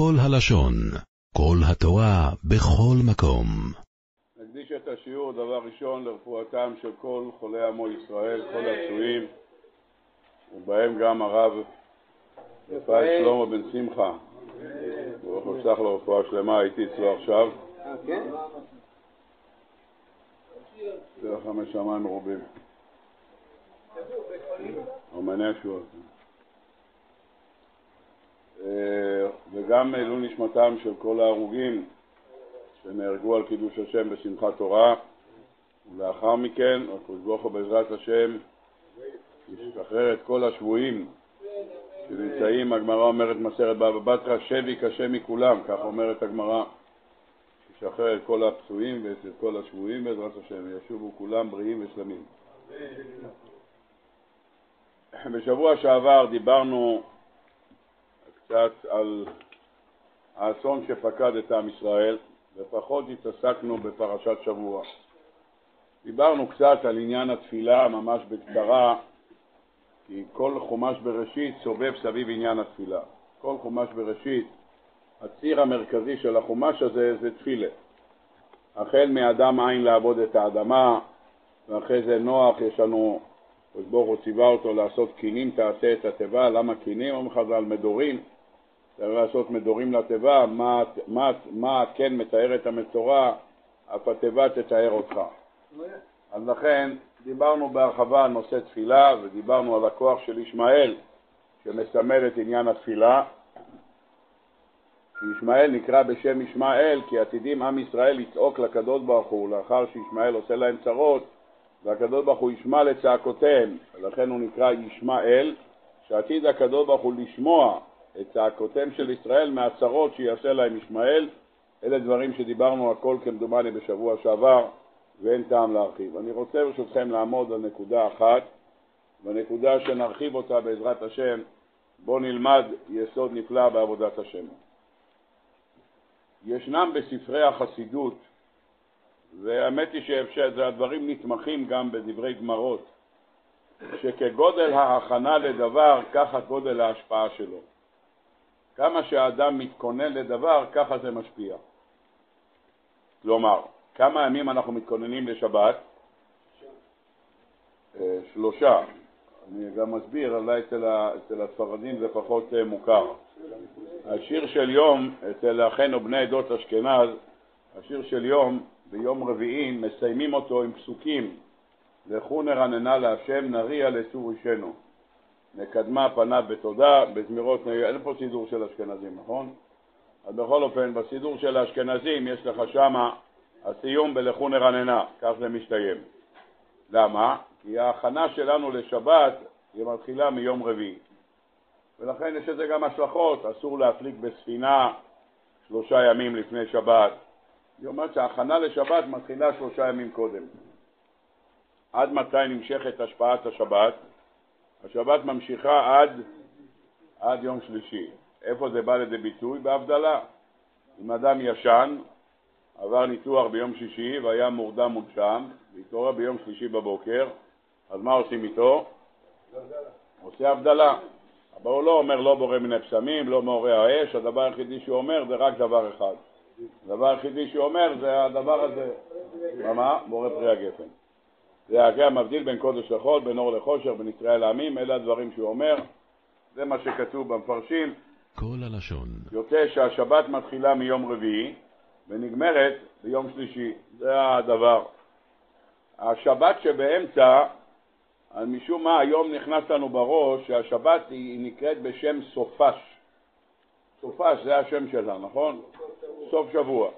כל הלשון, כל התורה, בכל מקום. נקדיש את השיעור דבר ראשון לרפואתם של כל חולי עמו ישראל, כל הפצועים, ובהם גם הרב רפאל שלמה בן שמחה. ברוך הוא יפתח לו רפואה שלמה, הייתי אצלו עכשיו. דרך משמיים מרובים. אומני השועות. אה, וגם לעילוי נשמתם של כל ההרוגים שנהרגו על קידוש השם בשמחת תורה, ולאחר מכן, הקדוש ברוך הוא בעזרת השם ישחרר את כל השבויים שנמצאים, הגמרא אומרת מסרת בבא בתרא, שבי קשה מכולם, כך אומרת הגמרא, ישחרר את כל הפצועים ואת כל השבויים בעזרת השם, ישובו כולם בריאים ושלמים. בשבוע שעבר דיברנו קצת על האסון שפקד את עם ישראל, ופחות התעסקנו בפרשת שבוע. דיברנו קצת על עניין התפילה, ממש בקצרה, כי כל חומש בראשית סובב סביב עניין התפילה. כל חומש בראשית, הציר המרכזי של החומש הזה זה תפילה. החל מאדם עין לעבוד את האדמה, ואחרי זה נוח, יש לנו, הקדוש ברוך הוא ציווה אותו לעשות קינים תעשה את התיבה, למה קינים? אומרים על מדורים, צריך לעשות מדורים לתיבה, מה, מה, מה כן מתאר את המצורע, אף התיבה תתאר אותך. אז לכן דיברנו בהרחבה על נושא תפילה ודיברנו על הכוח של ישמעאל שמסמל את עניין התפילה. ישמעאל נקרא בשם ישמעאל כי עתידים עם ישראל לצעוק לקדוש ברוך הוא לאחר שישמעאל עושה להם צרות והקדוש ברוך הוא ישמע לצעקותיהם ולכן הוא נקרא ישמעאל שעתיד הקדוש ברוך הוא לשמוע את צעקותיהם של ישראל מהצרות שיעשה להם ישמעאל אלה דברים שדיברנו הכל כמדומני בשבוע שעבר ואין טעם להרחיב. אני רוצה ברשותכם לעמוד על נקודה אחת, בנקודה שנרחיב אותה בעזרת השם, בואו נלמד יסוד נפלא בעבודת השם. ישנם בספרי החסידות, והאמת היא שהדברים נתמכים גם בדברי גמרות, שכגודל ההכנה לדבר, ככה גודל ההשפעה שלו. כמה שהאדם מתכונן לדבר, ככה זה משפיע. כלומר, כמה ימים אנחנו מתכוננים לשבת? אה, שלושה. אני גם מסביר, אולי אצל, אצל הספרדים זה פחות אה, מוכר. השיר של יום, אצל אחינו בני עדות אשכנז, השיר של יום, ביום רביעי, מסיימים אותו עם פסוקים לכו נרננה להשם, נריע לצור אישנו. נקדמה פניו בתודה, בזמירות, אין פה סידור של אשכנזים, נכון? אז בכל אופן, בסידור של האשכנזים יש לך שמה הסיום בלכו נרננה, כך זה מסתיים. למה? כי ההכנה שלנו לשבת היא מתחילה מיום רביעי. ולכן יש לזה גם השלכות, אסור להפליג בספינה שלושה ימים לפני שבת. היא אומרת שההכנה לשבת מתחילה שלושה ימים קודם. עד מתי נמשכת השפעת השבת? השבת ממשיכה עד, עד יום שלישי. איפה זה בא לידי ביטוי? בהבדלה. אם אדם ישן, עבר ניתוח ביום שישי והיה מורדם מונשם, והתעורר ביום שלישי בבוקר, אז מה עושים איתו? עושה הבדלה. אבל הוא לא אומר לא בורא מן הפסמים, לא מעורר האש, הדבר היחידי שהוא אומר זה רק דבר אחד. הדבר היחידי שהוא אומר זה הדבר הזה, מה? בורא פרי הגפן. זה המבדיל בין קודש לחול, בין אור לחושר, בין ישראל לעמים, אלה הדברים שהוא אומר, זה מה שכתוב במפרשים. כל הלשון. יוצא שהשבת מתחילה מיום רביעי, ונגמרת ביום שלישי. זה הדבר. השבת שבאמצע, משום מה היום נכנס לנו בראש שהשבת היא נקראת בשם סופש. סופש זה השם שלה, נכון? סוף שבוע.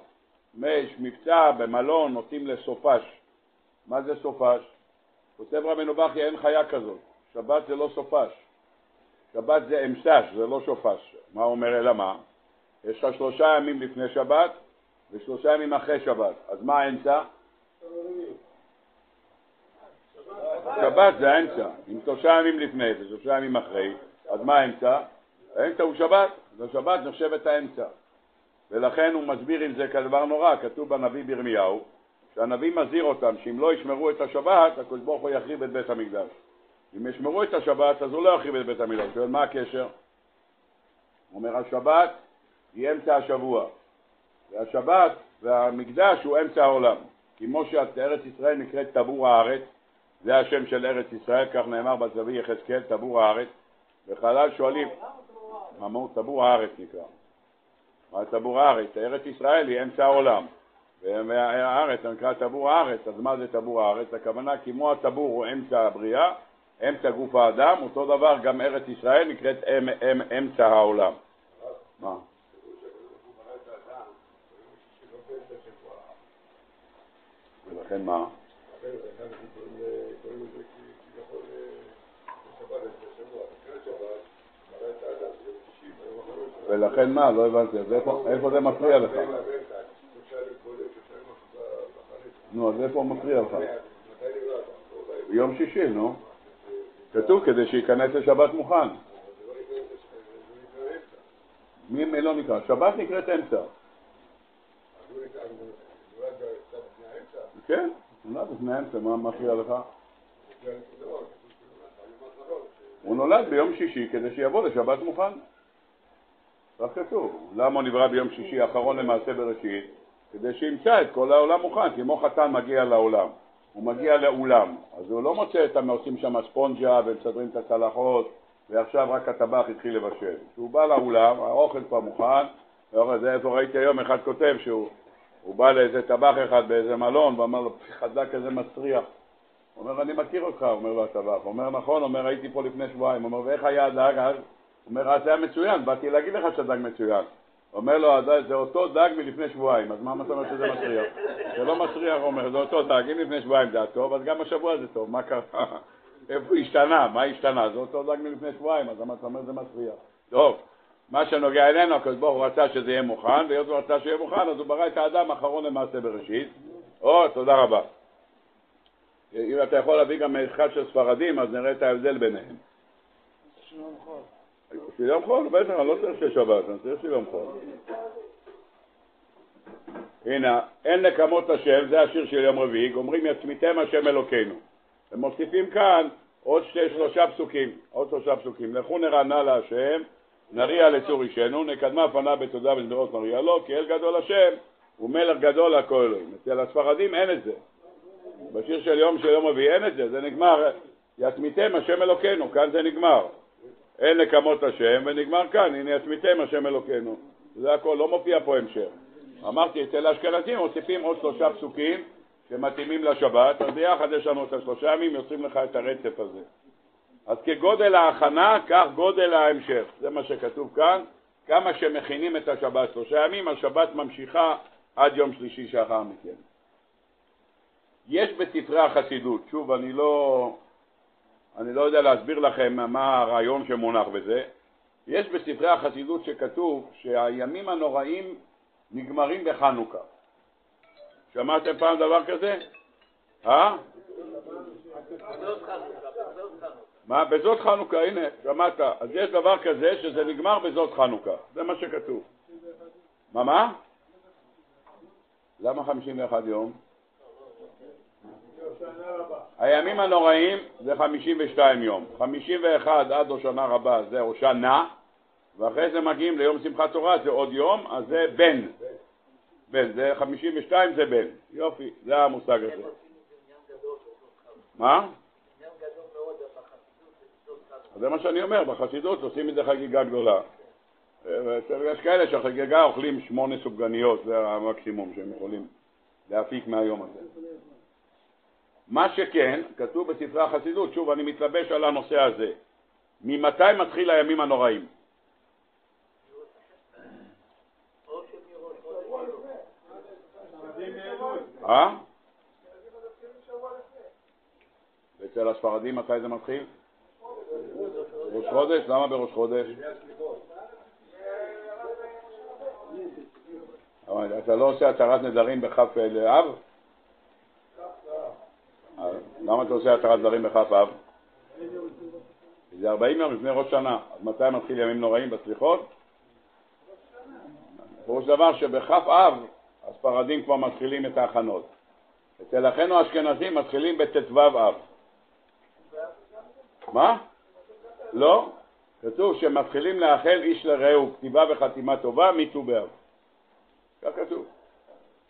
יש מבצע במלון, נוטים לסופש. מה זה סופש? כותב רבנו בכי, אין חיה כזאת. שבת זה לא סופש. שבת זה אמסש, זה לא שופש. מה אומר אלא מה? יש לך שלושה ימים לפני שבת, ושלושה ימים אחרי שבת. אז מה האמצע? שבת זה האמצע. אם שלושה ימים לפני ושלושה ימים אחרי, אז מה האמצע? האמצע הוא שבת, ושבת נחשבת האמצע. ולכן הוא מסביר עם זה כדבר נורא, כתוב בנביא בירמיהו, שהנביא מזהיר אותם שאם לא ישמרו את השבת, הקדוש ברוך הוא יחריב את בית המקדש. אם ישמרו את השבת, אז הוא לא יחריב את בית המקדש. מה הקשר? הוא אומר, השבת היא אמצע השבוע, והשבת והמקדש הוא אמצע העולם. כמו שארץ ישראל נקראת טבור הארץ, זה השם של ארץ ישראל, כך נאמר בצבי יחזקאל, טבור הארץ, וחלל שואלים, טבור הארץ נקרא. מה טבור הארץ? ארץ ישראל היא אמצע העולם. והארץ נקרא טבור הארץ, אז מה זה טבור הארץ? הכוונה כמו הטבור הוא אמצע הבריאה, אמצע גוף האדם, אותו דבר גם ארץ ישראל נקראת אם, אם, אמצע העולם. מה? ולכן מה? ולכן מה? לא הבנתי. איפה זה מפריע לך? נו, אז איפה מפריע לך? ביום שישי, נו. כתוב כדי שייכנס לשבת מוכן. מי לא נקרא? שבת נקראת אמצע. כן, נולד לפני האמצע, מה מפריע לך? הוא נולד ביום שישי כדי שיבוא לשבת מוכן. כך כתוב. למה הוא נברא ביום שישי האחרון למעשה בראשית? כדי שימצא את כל העולם מוכן, כמו חתן מגיע לעולם. הוא מגיע לאולם, אז הוא לא מוצא את עושים שם ספונג'ה ומסדרים את הצלחות ועכשיו רק הטבח התחיל לבשל. כשהוא בא לאולם, האוכל כבר מוכן, זה איפה ראיתי היום אחד כותב שהוא בא לאיזה טבח אחד באיזה מלון ואמר לו, חדק כזה מסריח. הוא אומר, אני מכיר אותך, אומר לו הטבח. הוא אומר, נכון, אומר, הייתי פה לפני שבועיים. הוא אומר, ואיך היה הדג אז? הוא אומר, אז זה היה מצוין, באתי להגיד לך שהדג מצוין. אומר לו, זה אותו דג מלפני שבועיים, אז מה אתה אומר שזה מסריח? זה לא מסריח, הוא אומר, זה אותו דג, אם לפני שבועיים זה היה טוב, אז גם השבוע זה טוב, מה קרה? איפה השתנה? מה השתנה? זה אותו דג מלפני שבועיים, אז אתה אומר שזה מסריח? טוב, מה שנוגע אלינו, הקדוש ברוך הוא רצה שזה יהיה מוכן, והיות הוא רצה שיהיה מוכן, אז הוא ברא את האדם האחרון למעשה בראשית. או, תודה רבה. אם אתה יכול להביא גם אחד של ספרדים, אז נראה את ההבדל ביניהם. של יום חול, בטח, אני לא צריך של שבת, אני צריך של יום חול. הנה, אין נקמות השם, זה השיר של יום רביעי, גומרים יצמיתם השם אלוקינו. ומוסיפים כאן עוד שתי, שלושה פסוקים, עוד שלושה פסוקים. לכו נרענה להשם, נריע לצור אישנו, נקדמה פניו בתודה ונדרות נריע לו, כי אל גדול השם הוא מלך גדול לכל אלוהים. אצל הספרדים אין את זה. בשיר של יום של יום רביעי אין את זה, זה נגמר, יצמיתם השם אלוקינו, כאן זה נגמר. אין נקמות השם, ונגמר כאן, הנה יצמיתם השם אלוקינו. זה הכל, לא מופיע פה המשך. אמרתי, אצל האשכנזים מוסיפים עוד שלושה פסוקים שמתאימים לשבת, אז ביחד יש לנו את השלושה ימים, יוצרים לך את הרצף הזה. אז כגודל ההכנה, כך גודל ההמשך. זה מה שכתוב כאן. כמה שמכינים את השבת שלושה ימים, השבת ממשיכה עד יום שלישי שאחר מכן. יש בספרי החסידות, שוב, אני לא אני לא יודע להסביר לכם מה הרעיון שמונח בזה. יש בספרי החסידות שכתוב שהימים הנוראים נגמרים בחנוכה. שמעתם פעם דבר כזה? אה? מה? בזאת חנוכה, הנה, שמעת. אז יש דבר כזה שזה נגמר בזאת חנוכה. זה מה שכתוב. מה, מה? למה 51 יום? הימים הנוראים זה 52 יום, 51 עד הושנה רבה זה הושנה, ואחרי זה מגיעים ליום שמחת תורה זה עוד יום, אז זה בן, בן, זה 52 זה בן, יופי, זה המושג הזה. מה? זה מה שאני אומר, בחסידות עושים מזה חגיגה גדולה. יש כאלה שהחגיגה אוכלים שמונה סופגניות, זה המקסימום שהם יכולים להפיק מהיום הזה. מה שכן, כתוב בספרי החסידות, שוב אני מתלבש על הנושא הזה, ממתי מתחיל הימים הנוראים? אה? אצל הספרדים מתי זה מתחיל? ראש חודש? למה בראש חודש? אתה לא עושה הצהרת נדרים בכף לאב? למה אתה עושה התרת דברים בכף אב? זה 40 יום לפני ראש שנה. אז מתי מתחיל ימים נוראים בסליחות? פירוש דבר שבכף אב הספרדים כבר מתחילים את ההכנות. אצל אחינו האשכנזים מתחילים בט"ו אב. מה? לא. כתוב שמתחילים לאחל איש לרעהו כתיבה וחתימה טובה מט"ו באב. כך כתוב.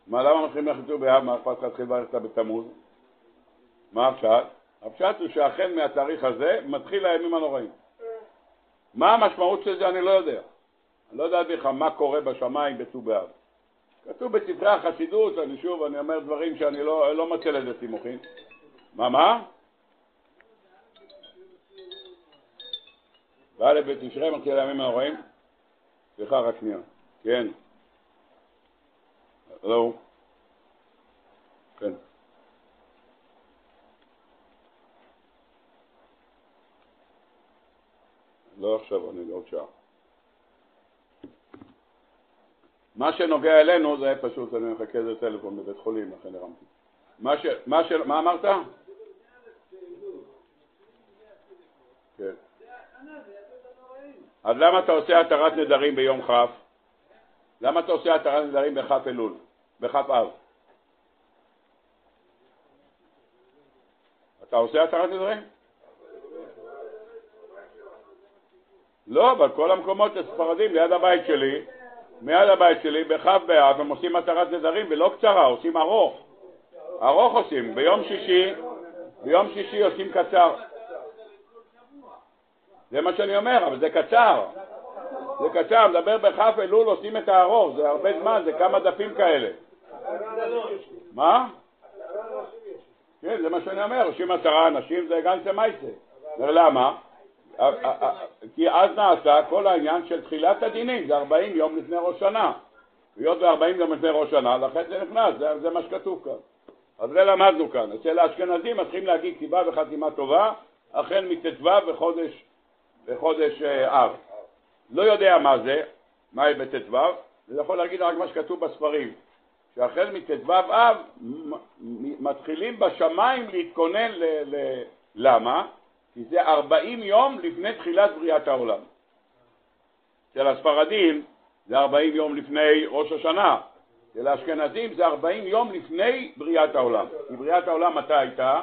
מה, למה מתחילים לאחל ט"ו באב? מה אכפת לך להתחיל לברך בתמוז? מה הפשט? הפשט הוא שהחל מהתאריך הזה מתחיל הימים הנוראים. מה המשמעות של זה אני לא יודע. אני לא יודע בכלל מה קורה בשמיים בט"ו באב. כתוב בספרי החסידות, אני שוב, אני אומר דברים שאני לא, לא מצא לזה סימוכין. מה, מה? בא לבית תשרי מתחיל הימים הנוראים? סליחה, רק שנייה. כן. לא. כן. לא עכשיו, אני עוד שעה. מה שנוגע אלינו זה פשוט, אני מחכה איזה טלפון בבית חולים, לכן הרמתי. מה, ש, מה, ש, מה אמרת? כן. אז למה אתה עושה התרת נדרים ביום כ'? למה אתה עושה התרת נדרים בכ' אלול? בכ' אב? אתה עושה התרת נדרים? לא, אבל כל המקומות הספרדים ליד הבית שלי, מיד הבית שלי, בכ' באב, הם עושים התרת נדרים ולא קצרה, עושים ארוך. ארוך עושים, ביום שישי, ביום שישי עושים קצר. זה מה שאני אומר, אבל זה קצר. זה קצר, מדבר בכ' אלול עושים את הארוך, זה הרבה זמן, זה כמה דפים כאלה. מה? כן, זה מה שאני אומר, עושים עשרה אנשים, זה גנצה מייסה. למה? כי אז נעשה כל העניין של תחילת הדינים, זה 40 יום לפני ראש שנה. היות ו-40 יום לפני ראש שנה, לכן זה נכנס, זה, זה מה שכתוב כאן. אז זה למדנו כאן. אצל האשכנזים מתחילים להגיד כתיבה וחתימה טובה, החל מט"ו בחודש, בחודש אה, אב. לא יודע מה זה, מה היא בט"ו, זה יכול להגיד רק מה שכתוב בספרים, שהחל מט"ו אב מתחילים בשמיים להתכונן ל... ל למה? כי זה 40 יום לפני תחילת בריאת העולם. אצל הספרדים זה 40 יום לפני ראש השנה, אצל האשכנזים זה 40 יום לפני בריאת העולם. כי בריאת העולם מתי הייתה?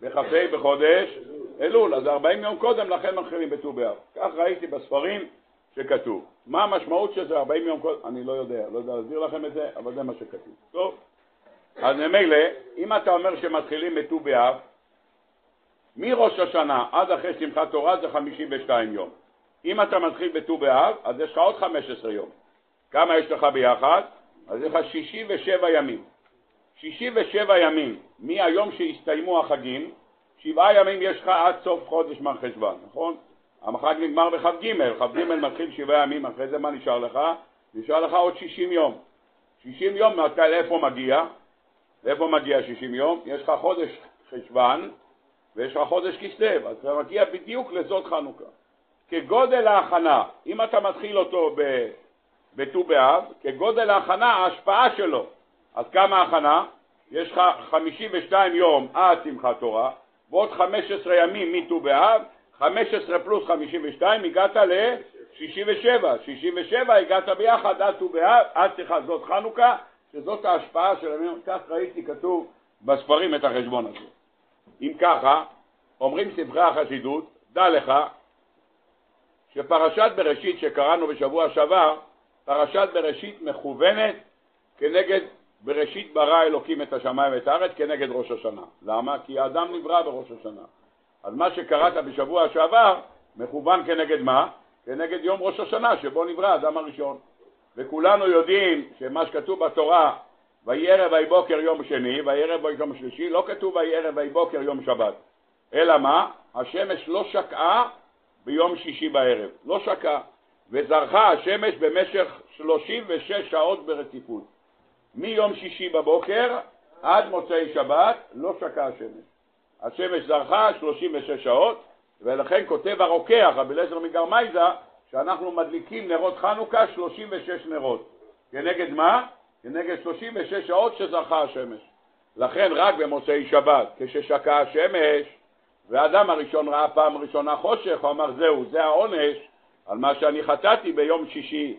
בכ"ה בחודש אלול, אז 40 יום קודם לכן מתחילים בט"ו באב. כך ראיתי בספרים שכתוב. מה המשמעות של זה 40 יום קודם? אני לא יודע, לא יודע להסביר לכם את זה, אבל זה מה שכתוב. טוב, אז ממילא, אם אתה אומר שמתחילים בט"ו באב, מראש השנה עד אחרי שמחת תורה זה 52 יום. אם אתה מתחיל בט"ו באב, אז יש לך עוד 15 יום. כמה יש לך ביחד? אז יש לך 67 ימים. 67 ימים מהיום שהסתיימו החגים, שבעה ימים יש לך עד סוף חודש מרחשוון, נכון? החג נגמר בכ"ג, כ"ג מתחיל שבעה ימים, אחרי זה מה נשאר לך? נשאר לך עוד 60 יום. 60 יום, אתה לאיפה מגיע? לאיפה מגיע 60 יום? יש לך חודש חשוון, ויש לך חודש כסלו, אז אתה מגיע בדיוק לזאת חנוכה. כגודל ההכנה, אם אתה מתחיל אותו בט"ו באב, כגודל ההכנה, ההשפעה שלו. אז כמה הכנה? יש לך 52 יום עד שמחת תורה, ועוד 15 ימים מט"ו באב, 15 פלוס 52, הגעת ל-67. 67 הגעת ביחד עד ט"ו באב, עד סליחה, זאת חנוכה, שזאת ההשפעה של כך ראיתי כתוב בספרים את החשבון הזה. אם ככה, אומרים ספרי החסידות, דע לך שפרשת בראשית שקראנו בשבוע שעבר, פרשת בראשית מכוונת כנגד בראשית ברא אלוקים את השמיים ואת הארץ כנגד ראש השנה. למה? כי האדם נברא בראש השנה. אז מה שקראת בשבוע שעבר מכוון כנגד מה? כנגד יום ראש השנה שבו נברא האדם הראשון. וכולנו יודעים שמה שכתוב בתורה ויהי ערב ויהי בוקר יום שני, ויהי ערב ויהי יום שלישי, לא כתוב ויהי ערב ויהי בוקר יום שבת. אלא מה? השמש לא שקעה ביום שישי בערב, לא שקעה. וזרחה השמש במשך 36 שעות ברציפות. מיום שישי בבוקר עד מוצאי שבת לא שקעה השמש. השמש זרחה 36 שעות, ולכן כותב הרוקח, רבי אליעזר מגרמייזה, שאנחנו מדליקים נרות חנוכה 36 נרות. כנגד מה? כנגד 36 שעות שזרחה השמש. לכן רק במוצאי שבת, כששקעה השמש, והאדם הראשון ראה פעם ראשונה חושך, הוא אמר זהו, זה העונש על מה שאני חטאתי ביום שישי.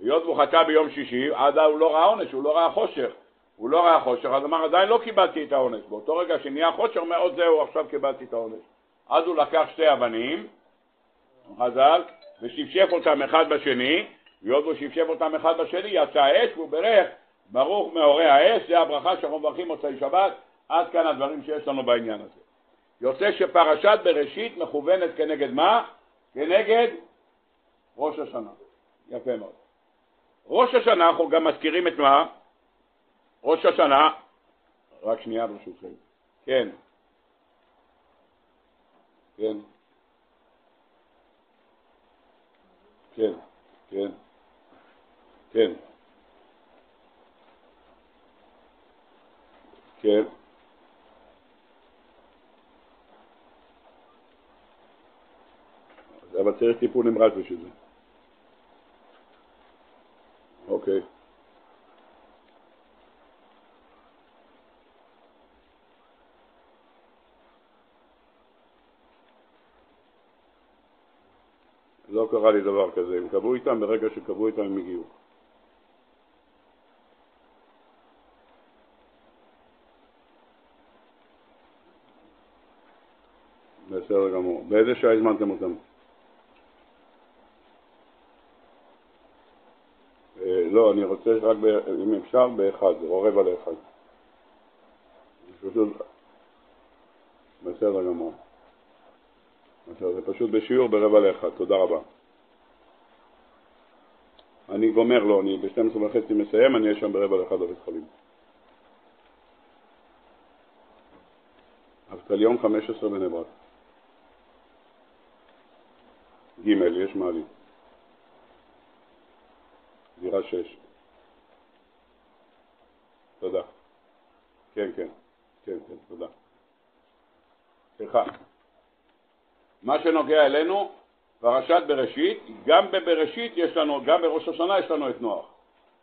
היות והוא חטא ביום שישי, עד הוא לא ראה עונש, הוא לא ראה חושך. הוא לא ראה חושך, אז אמר עדיין לא קיבלתי את העונש. באותו רגע שנהיה חושך, הוא אומר זהו, עכשיו קיבלתי את העונש. אז הוא לקח שתי אבנים, חז"ל, ושפשף אותם אחד בשני, והיות והוא שפשף אותם אחד בשני, יצא האש והוא ברך, ברוך מאורי האש, זה הברכה שאנחנו מברכים מוצאי שבת, עד כאן הדברים שיש לנו בעניין הזה. יוצא שפרשת בראשית מכוונת כנגד מה? כנגד ראש השנה. יפה מאוד. ראש השנה, אנחנו גם מזכירים את מה? ראש השנה, רק שנייה ברשותכם. כן. כן. כן, כן, כן, כן. אבל צריך טיפול נמרץ בשביל זה. אוקיי. לא קרה לי דבר כזה. הם קבעו איתם, ברגע שקבעו איתם הם הגיעו. בסדר גמור. באיזה שעה הזמנתם אותם? אה, לא, אני רוצה רק, אם אפשר, באחד, או רבע לאחד. בסדר גמור. זה פשוט בשיעור ברבע לאחד, תודה רבה. אני גומר לו, אני ב-12 וחצי מסיים, אני אהיה שם ברבע לאחד בבית חולים. אבטליון 15 בני ברק. ג', יש מעלית. דירה 6. תודה. כן, כן, כן, כן, תודה. סליחה. מה שנוגע אלינו, פרשת בראשית, גם בבראשית יש לנו, גם בראש השנה יש לנו את נוח.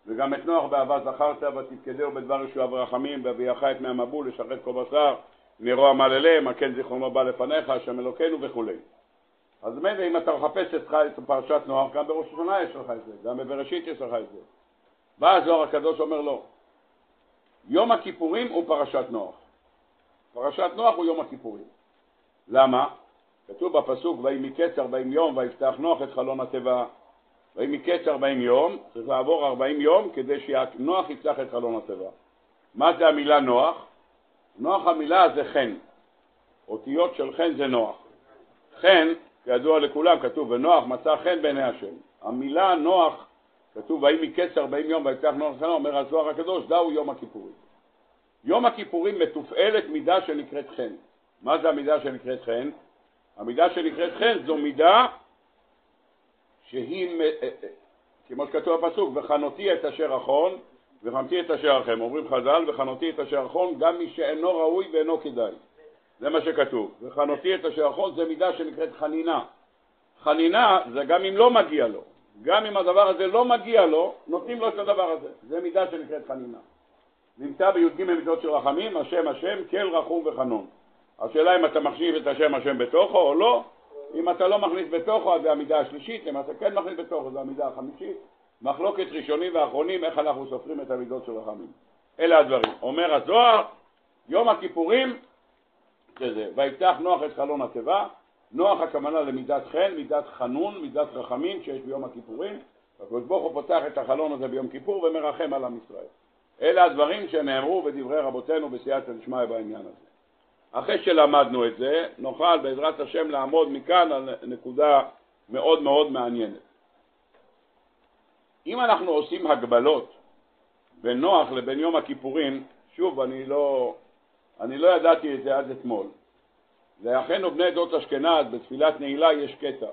וגם את נוח באהבה זכרת ותפקדהו בדבר ישועה ורחמים ואביאך את מי המבול לשרת כל בשר מרוע מעללי מכן זיכרונו בא לפניך השם אלוקינו וכולי. אז מילא אם אתה מחפש את פרשת נוח גם בראש השנה יש לך את זה, גם בבראשית יש לך את זה. בא הזוהר הקדוש אומר לא, יום הכיפורים הוא פרשת נוח. פרשת נוח הוא יום הכיפורים. למה? כתוב בפסוק, ויהי מקץ ארבעים יום ויפתח נוח את חלון התיבה. ויהי מקץ ארבעים יום, צריך לעבור ארבעים יום כדי שנוח יפתח את חלון התיבה. מה זה המילה נוח? נוח המילה זה חן. אותיות של חן זה נוח. חן, כידוע לכולם, כתוב ונוח מצא חן בעיני השם. המילה נוח, כתוב ויהי מקץ ארבעים יום ויפתח נוח חלון, אומר הזוהר הקדוש, דהו יום הכיפורים. יום הכיפורים מתופעלת מידה שנקראת חן. מה זה המידה שנקראת חן? המידה שנקראת חן זו מידה שהיא, אה, אה, כמו שכתוב בפסוק, וחנותי את אשר אחון וחמתי את אשר אחם. אומרים חז"ל, וחנותי את אשר אחון גם מי שאינו ראוי ואינו כדאי. זה מה שכתוב. וחנותי את אשר אחון זה מידה שנקראת חנינה. חנינה זה גם אם לא מגיע לו. גם אם הדבר הזה לא מגיע לו, נותנים לו את הדבר הזה. זה מידה שנקראת חנינה. נמצא בי"ג מידות של רחמים, השם השם, כל רחום וחנון. השאלה אם אתה מחשיב את השם השם בתוכו או לא. אם אתה לא מכניס בתוכו אז זה המידה השלישית, אם אתה כן מכניס בתוכו זה המידה החמישית. מחלוקת ראשונים ואחרונים איך אנחנו סופרים את המידות של רחמים. אלה הדברים. אומר הזוהר, יום הכיפורים זה זה. ויפתח נוח את חלון התיבה, נוח הכוונה למידת חן, מידת חנון, מידת רחמים שיש ביום הכיפורים. הקדוש ברוך הוא פותח את החלון הזה ביום כיפור ומרחם על עם ישראל. אלה הדברים שנאמרו בדברי רבותינו בסייעתא דשמיא בעניין הזה. אחרי שלמדנו את זה, נוכל בעזרת השם לעמוד מכאן על נקודה מאוד מאוד מעניינת. אם אנחנו עושים הגבלות בין נוח לבין יום הכיפורים, שוב, אני לא, אני לא ידעתי את זה עד אתמול. לאחינו בני עדות אשכנז בתפילת נעילה יש קטע,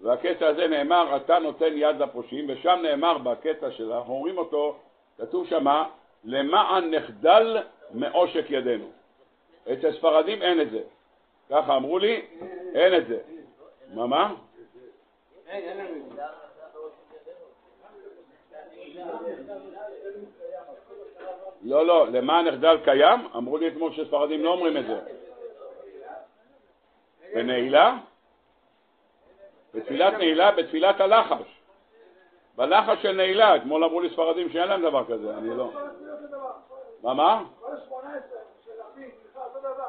והקטע הזה נאמר, אתה נותן יד לפושעים, ושם נאמר בקטע שלה, אנחנו אומרים אותו, כתוב שמה, למען נחדל מעושק ידינו. אצל הספרדים אין את זה. ככה אמרו לי, אין את זה. מה, מה? לא, לא, למען נחדל קיים? אמרו לי אתמול שספרדים לא אומרים את זה. בנעילה? בתפילת נעילה, בתפילת הלחש. בלחש של נעילה, אתמול אמרו לי ספרדים שאין להם דבר כזה, אני לא. מה, מה?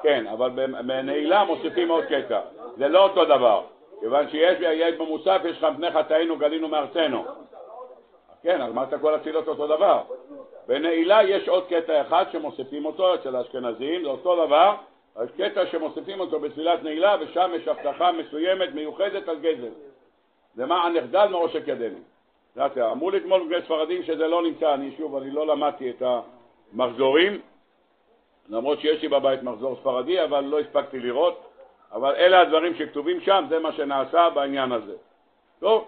כן, אבל בנעילה מוסיפים עוד קטע. זה לא אותו דבר. כיוון שיש במוסף, יש לך מפני חטאינו גלינו מארצנו. כן, אז מה אתה כל התפילות אותו דבר? בנעילה יש עוד קטע אחד שמוסיפים אותו אצל האשכנזים, זה אותו דבר, קטע שמוסיפים אותו בתפילת נעילה ושם יש הבטחה מסוימת מיוחדת על גזל. זה מה הנחדל מעושק ידינו. אמרו לי אתמול בגלל ספרדים שזה לא נמצא, אני שוב, אני לא למדתי את המחזורים, למרות שיש לי בבית מחזור ספרדי, אבל לא הספקתי לראות, אבל אלה הדברים שכתובים שם, זה מה שנעשה בעניין הזה. טוב,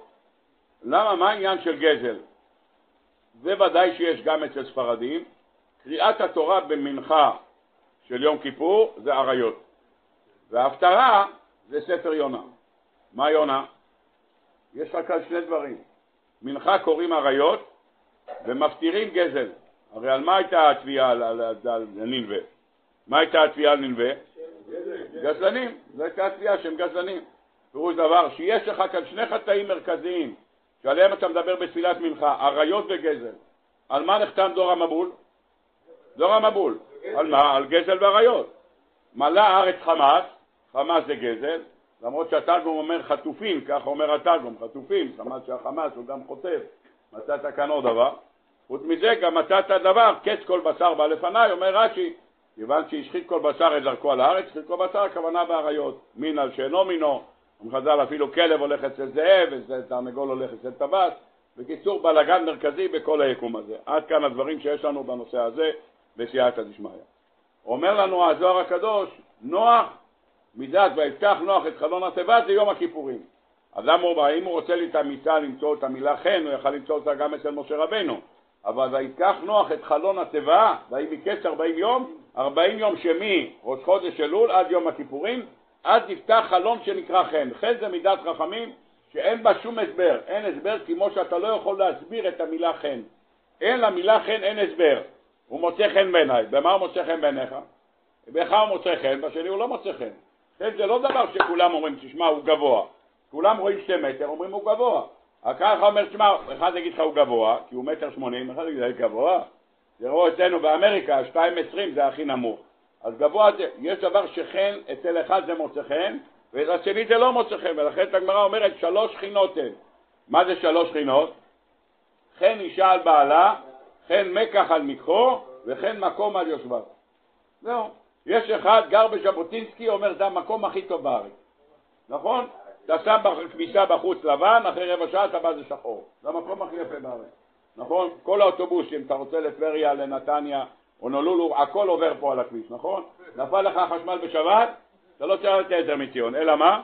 למה, מה העניין של גזל? זה ודאי שיש גם אצל ספרדים. קריאת התורה במנחה של יום כיפור זה עריות, וההפטרה זה ספר יונה. מה יונה? יש רק על שני דברים. מנחה קוראים עריות ומפטירים גזל. הרי על מה הייתה התביעה על, על, על נינווה? מה הייתה התביעה על נינווה? גזלנים. זו הייתה התביעה שהם גזלנים. פירוש דבר שיש לך כאן שני חטאים מרכזיים שעליהם אתה מדבר בתפילת מנחה, עריות וגזל. על מה נחתם דור המבול? דור המבול. על מה? על גזל ועריות. מלא הארץ חמאס, חמאס זה גזל, למרות שהתרגום אומר חטופים, ככה אומר התרגום, חטופים, חמאס שהחמאס הוא גם חוטף, מצאת כאן עוד דבר. חוץ מזה גם מצאת דבר, קץ כל בשר בא לפניי, אומר רש"י, כיוון שהשחית כל בשר את דרכו על הארץ, השחית כל בשר הכוונה באריות, מין על שאינו מינו, חז"ל אפילו כלב הולך אצל זאב, ותרנגול הולך אצל טבעת, בקיצור בלאגן מרכזי בכל היקום הזה. עד כאן הדברים שיש לנו בנושא הזה בסייעתא דשמיא. אומר לנו הזוהר הקדוש, נוח, מידת ויפתח נוח את חלון התיבה זה יום הכיפורים. אז למה הוא בא, אם הוא רוצה את המיטה למצוא את המילה חן, הוא יכל למצוא אותה גם אצל משה רבנו. אבל ויפתח נוח את חלון התיבה, ויהי מקץ ארבעים יום, ארבעים יום שמי ראש חודש אלול עד יום הכיפורים, אז נפתח חלון שנקרא חן. חן זה מידת רחמים שאין בה שום הסבר. אין הסבר כמו שאתה לא יכול להסביר את המילה חן. אין למילה חן אין הסבר. הוא מוצא חן בעיניי. במה הוא מוצא חן בעיניך? בך הוא מוצא חן, בשני הוא לא מוצא חן. חן זה לא דבר שכולם אומרים, תשמע, הוא גבוה. כולם רואים שתי מטר, אומרים הוא גבוה. ככה אומר, תשמע, אחד יגיד לך הוא גבוה, כי הוא מטר שמונים, אחד יגיד, לך גבוה? תראו אצלנו באמריקה, 2.20 זה הכי נמוך. אז גבוה זה, יש דבר שחן, אצל אחד זה מוצא חן, ואצל השני זה לא מוצא חן, ולכן הגמרא אומרת שלוש חינות הן. מה זה שלוש חינות? חן אישה על בעלה, חן מקח על מקחו, וכן מקום על יושביו. זהו. יש אחד גר בז'בוטינסקי, אומר זה המקום הכי טוב בארץ. נכון? אתה שם בכביסה בחוץ לבן, אחרי רבע שעה אתה בא זה שחור. זה המקום הכי יפה בארץ. נכון? כל האוטובוסים, אתה רוצה לטבריה, לנתניה, הונולולו, הכל עובר פה על הכביש, נכון? נפל לך חשמל בשבת, אתה לא צריך לתת עזר מציון, אלא מה?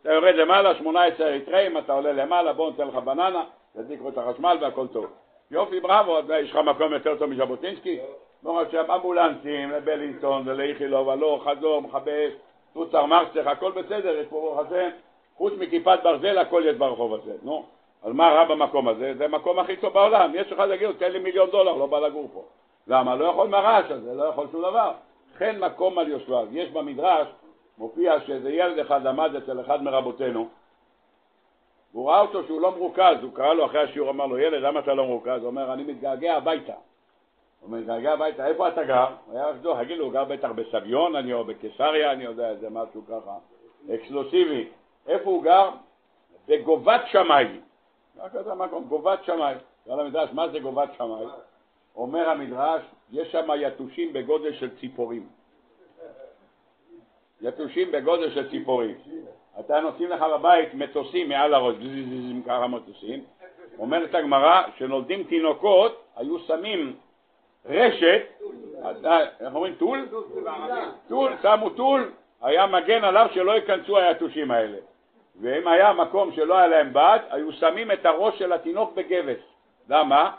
אתה יורד למעלה, 18 אריתראים, אתה עולה למעלה, בוא נותן לך בננה, תדליקו את החשמל והכל טוב. יופי, בראבו, יש לך מקום יותר טוב מז'בוטינסקי? לא רק שם אמבולנסים לבלינסון ולאיכילוב, הלוך, חזור, מכבש, תוצר מרצך, הכל בסדר, יש פה ברוך השם, חוץ מכיפת ברזל הכל יש ברחוב הזה, נו. אז מה רע במקום הזה? זה המקום הכי טוב בעולם, יש לך להגיד, תן לי מיליון דולר, לא בא לגור פה. למה? לא יכול מהרעש הזה, לא יכול שום דבר. כן מקום על יושביו. יש במדרש, מופיע שאיזה ילד אחד למד אצל אחד מרבותינו, והוא ראה אותו שהוא לא מרוכז, הוא קרא לו אחרי השיעור, אמר לו, ילד, למה אתה לא מרוכז? הוא אומר, אני מתגעגע הביתה. הוא מתגעגע הביתה, איפה אתה גר? הוא היה רקדור, תגיד לו, הוא גר בטח בסביון, אני או בקיסריה, אני יודע, איזה משהו ככה, אקסקלוסיבי. איפה הוא גר? בגובת שמאי. מה כזה מקום? גובת שמאי. שאל המדרש, מה זה גובת שמאי? אומר המדרש, יש שם יתושים בגודל של ציפורים. יתושים בגודל של ציפורים. אתה נוסעים לך בבית מטוסים מעל הראש, ככה מטוסים. אומרת הגמרא, שנולדים תינוקות, היו שמים רשת, איך אומרים טול? טול, שמו טול, היה מגן עליו שלא ייכנסו היתושים האלה. ואם היה מקום שלא היה להם בת, היו שמים את הראש של התינוק בגבס. למה?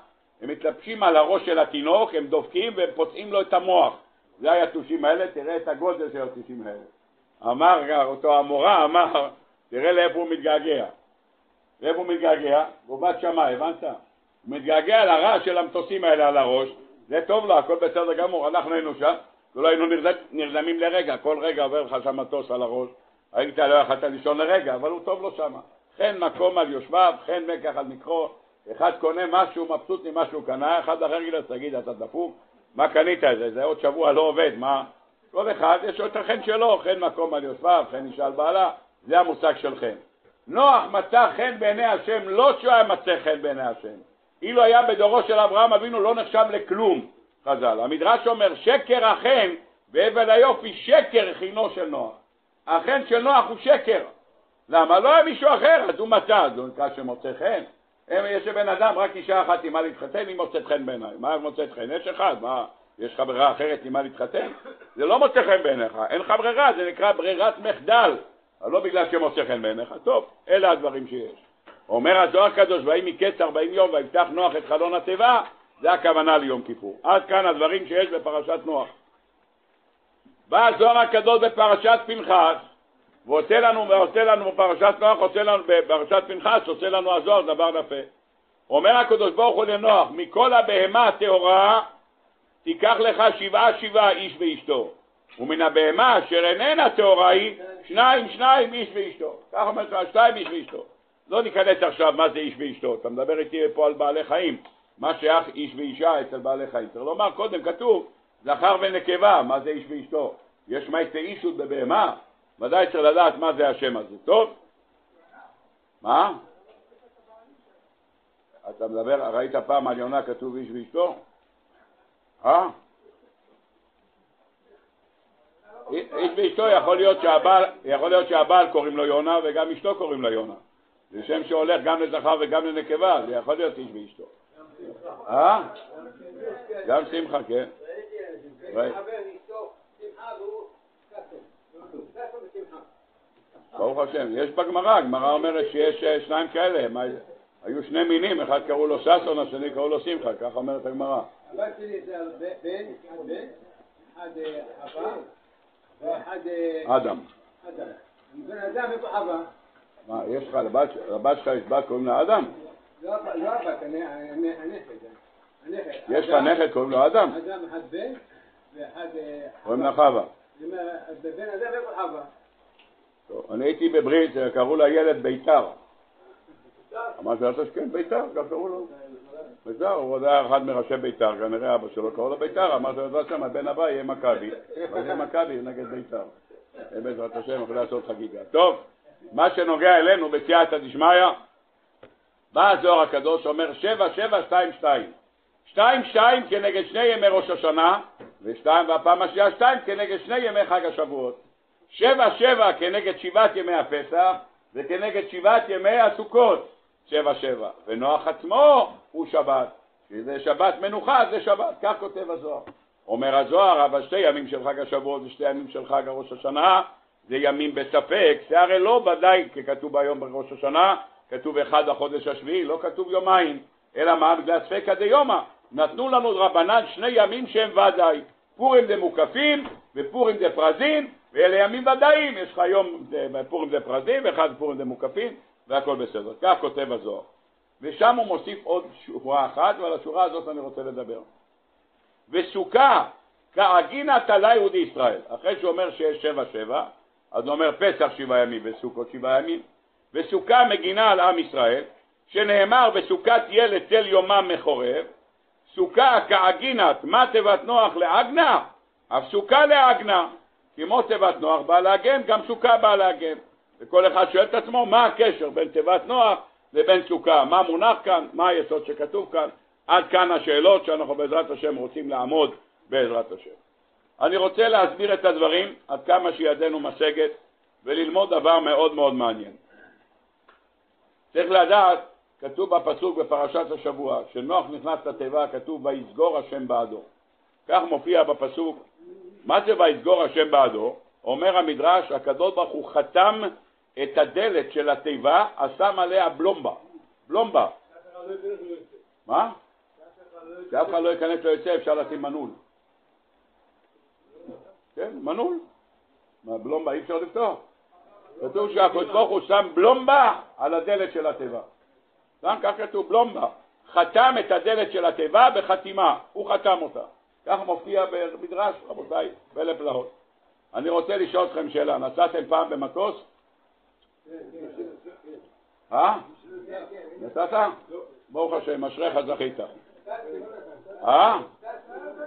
הם מתלבשים על הראש של התינוק, הם דופקים והם פוצעים לו את המוח. זה היתושים האלה, תראה את הגודל של היתושים האלה. אמר אותו המורה, אמר, תראה לאיפה הוא מתגעגע. לאיפה הוא מתגעגע? גובת שמאי, הבנת? הוא מתגעגע לרעש של המטוסים האלה על הראש, זה טוב לו, הכל בסדר גמור, אנחנו היינו שם, ולא היינו נרדמים לרגע, כל רגע עובר לך שם מטוס על הראש, היית לא יכולת לישון לרגע, אבל הוא טוב לו שם. חן מקום על יושביו, חן מקח על מקרו, אחד קונה משהו, מבסוט ממה שהוא קנה, אחד אחר יגיד לו, תגיד, אתה דפוק? מה קנית את זה? זה עוד שבוע לא עובד, מה? כל אחד יש לו את החן שלו, חן מקום על יושביו, חן אישה על בעלה, זה המושג של חן. נוח מצא חן בעיני השם לא שהוא היה מצא חן בעיני השם. אילו היה בדורו של אברהם אבינו לא נחשב לכלום, חז"ל. המדרש אומר שקר החן והבל היופי שקר חינו של נוח. החן של נוח הוא שקר. למה? לא היה מישהו אחר, אז הוא מצא, אז הוא נקרא שמוצא חן. יש לבן אדם רק אישה אחת עם מה להתחתן, היא מוצאת חן בעיניי. מה מוצאת חן? יש אחד, מה? יש לך ברירה אחרת עם מה להתחתן? זה לא מוצא חן בעיניך, אין לך ברירה, זה נקרא ברירת מחדל. אבל לא בגלל שמוצא חן בעיניך. טוב, אלה הדברים שיש. אומר הזוהר הקדוש, ויהי מקץ ארבעים יום ויפתח נוח את חלון התיבה, זה הכוונה ליום כיפור. עד כאן הדברים שיש בפרשת נוח. בא הזוהר הקדוש בפרשת פנחס, ועושה לנו, ועושה לנו בפרשת נוח, עושה לנו, בפרשת פנחס, עושה לנו הזוהר דבר יפה. אומר הקדוש ברוך הוא לנוח, מכל הבהמה הטהורה תיקח לך שבעה שבעה איש ואשתו, ומן הבהמה אשר איננה טהורה היא שניים שניים איש ואשתו. כך אומר לך, שתיים איש ואשתו. לא ניכנס עכשיו מה זה איש ואשתו, אתה מדבר איתי פה על בעלי חיים, מה שייך איש ואישה אצל בעלי חיים. צריך לומר קודם כתוב זכר ונקבה, מה זה איש ואשתו? יש מעשה אישות בבהמה? ודאי צריך לדעת מה זה השם הזה, טוב? מה? אתה מדבר, ראית פעם על יונה כתוב איש ואשתו? אה? איש ואשתו יכול להיות שהבעל, יכול להיות שהבעל קוראים לו יונה וגם אשתו קוראים לה יונה. זה שם שהולך גם לזכר וגם לנקבה, זה יכול להיות איש ואשתו. אה? גם שמחה, כן. ברוך השם, יש בגמרא, הגמרא אומרת שיש אה, שניים כאלה, היו שני מינים, אחד קראו לו ששון, השני קראו לו שמחה, ככה אומרת הגמרא. הבת שלי זה בן, אחד בן, אחד אה, חווה, ואחד... אה, אדם. אדם. בן אדם, איפה חווה? מה, יש לך, לבת שלך יש בת קוראים לה אדם? לא, לא הבת, הנכד. יש לך נכד קוראים לו אדם? אדם אחד בן, ואחד... קוראים לה חווה. חווה? אני הייתי בברית, קראו לילד ביתר. אמרתי לו, כן, ביתר, גם קראו לו. ביתר, הוא היה אחד מראשי ביתר, כנראה אבא שלו קראו לו ביתר, אמרתי לו, בעזרת השם, הבן הבא יהיה מכבי, אז יהיה מכבי נגד ביתר. בעזרת השם, יכול לעשות חגיגה. טוב, מה שנוגע אלינו בסייעתא דשמיא, בא הזוהר הקדוש, אומר שבע, שבע, שתיים, שתיים. כנגד שני ימי ראש השנה, ושתיים, והפעם השנייה שתיים כנגד שני ימי חג השבועות. שבע, שבע כנגד שבעת ימי הפסח, וכנגד שבעת ימי הסוכות. שבע שבע, ונוח עצמו הוא שבת, שזה שבת מנוחה זה שבת, כך כותב הזוהר. אומר הזוהר, אבל שתי ימים של חג השבועות ושתי ימים של חג הראש השנה זה ימים בספק, זה הרי לא ודאי ככתוב היום בראש השנה, כתוב אחד החודש השביעי, לא כתוב יומיים, אלא מה? בגלל ספקא דיומא, נתנו לנו רבנן שני ימים שהם ודאי, פורים דמוקפים ופורים דפרזין, ואלה ימים ודאיים, יש לך יום פורים דפרזין ואחד פורים דמוקפים, והכל בסדר. כך כותב הזוהר. ושם הוא מוסיף עוד שורה אחת, ועל השורה הזאת אני רוצה לדבר. וסוכה דאגינת עלייהו דישראל. אחרי שהוא אומר שיש שבע שבע, אז הוא אומר פסח שבעה ימים וסוכות שבעה ימים. וסוכה מגינה על עם ישראל, שנאמר וסוכה תהיה לצל יומם מחורב, סוכה כעגינת מה תיבת נוח לעגנה, אף סוכה לעגנה. כמו תיבת נוח באה להגן, גם סוכה באה להגן. וכל אחד שואל את עצמו מה הקשר בין תיבת נוח לבין סוכה, מה מונח כאן, מה היסוד שכתוב כאן, עד כאן השאלות שאנחנו בעזרת השם רוצים לעמוד בעזרת השם. אני רוצה להסביר את הדברים עד כמה שידנו משגת וללמוד דבר מאוד מאוד מעניין. צריך לדעת, כתוב בפסוק בפרשת השבוע, שנוח נכנס לתיבה, כתוב ויסגור השם בעדו. כך מופיע בפסוק, מה זה ויסגור השם בעדו? אומר המדרש, הקדוש ברוך הוא חתם את הדלת של התיבה, שם עליה בלומבה. בלומבה. מה? שאף אחד לא ייכנס לא יוצא, אפשר לשים מנעול. כן, מנעול. מה, בלומבה אי אפשר לפתוח. כתוב שהקדוש ברוך הוא שם בלומבה על הדלת של התיבה. גם כך כתוב בלומבה. חתם את הדלת של התיבה בחתימה, הוא חתם אותה. כך מופיע במדרש, רבותיי, פלא פלאות. אני רוצה לשאול אתכם שאלה, נסעתם פעם במטוס? אה? נסעת? ברוך השם, אשריך זכית. אה?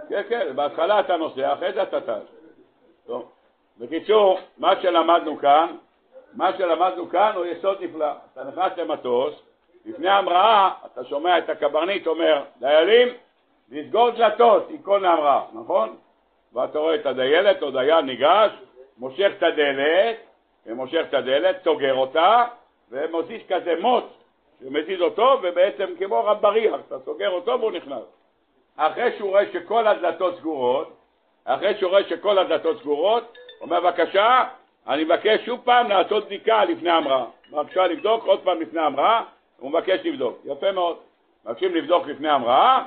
כן, כן, בהתחלה אתה נוסע, אחרי זה אתה טס. טוב. בקיצור, מה שלמדנו כאן, מה שלמדנו כאן הוא יסוד נפלא. אתה נכנס למטוס, לפני המראה אתה שומע את הקברניט אומר, דיילים, לסגור דלתות, ייכון להמראה, נכון? ואתה רואה את הדיילת או דייל ניגש, מושך את הדלת, ומושך את הדלת, סוגר אותה, ומוסיף כזה מוט שמזיז אותו, ובעצם כמו רב בריח, אתה סוגר אותו והוא נכנס. אחרי שהוא רואה שכל הדלתות סגורות, אחרי שהוא רואה שכל הדלתות סגורות, אומר בבקשה, אני מבקש שוב פעם לעשות בדיקה לפני המראה. בבקשה לבדוק עוד פעם לפני המראה, הוא מבקש לבדוק. יפה מאוד. מבקשים לבדוק לפני המראה,